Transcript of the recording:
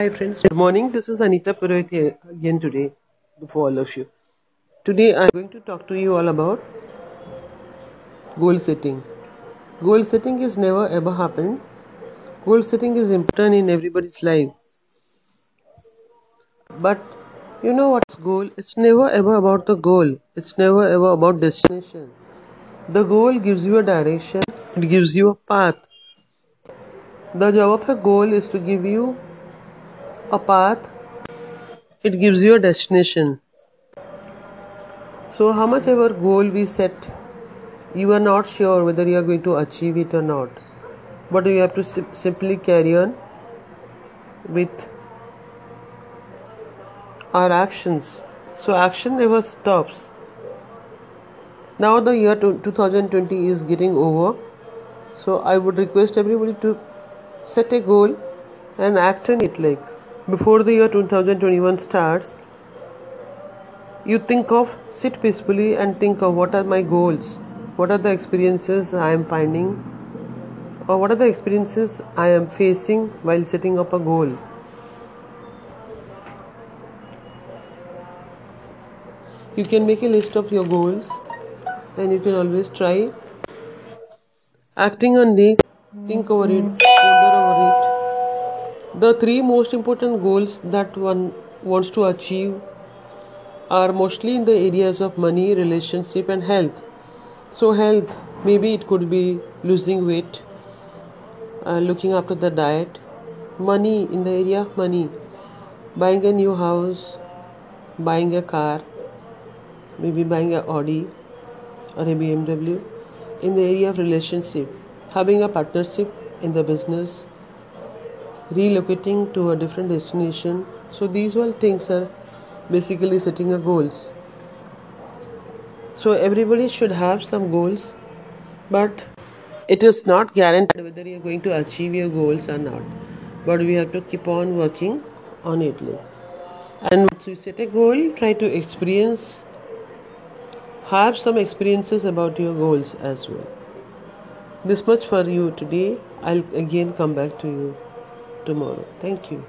Hi friends, good morning. This is Anita Purohit again today for all of you. Today I'm going to talk to you all about goal setting. Goal setting is never ever happened. Goal setting is important in everybody's life. But you know what's goal? It's never ever about the goal. It's never ever about destination. The goal gives you a direction, it gives you a path. The job of a goal is to give you a path, it gives you a destination. So, how much ever goal we set, you are not sure whether you are going to achieve it or not. But you have to sim- simply carry on with our actions. So, action never stops. Now, the year 2020 is getting over, so I would request everybody to set a goal and act on it. Like before the year 2021 starts, you think of sit peacefully and think of what are my goals, what are the experiences I am finding, or what are the experiences I am facing while setting up a goal. You can make a list of your goals and you can always try acting on the think over it, ponder over it. The three most important goals that one wants to achieve are mostly in the areas of money, relationship, and health. So, health maybe it could be losing weight, uh, looking after the diet, money in the area of money, buying a new house, buying a car, maybe buying a Audi or a BMW. In the area of relationship, having a partnership in the business, relocating to a different destination. So, these all things are basically setting a goals. So everybody should have some goals but it is not guaranteed whether you're going to achieve your goals or not. But we have to keep on working on it and once you set a goal try to experience have some experiences about your goals as well. This much for you today. I'll again come back to you tomorrow. Thank you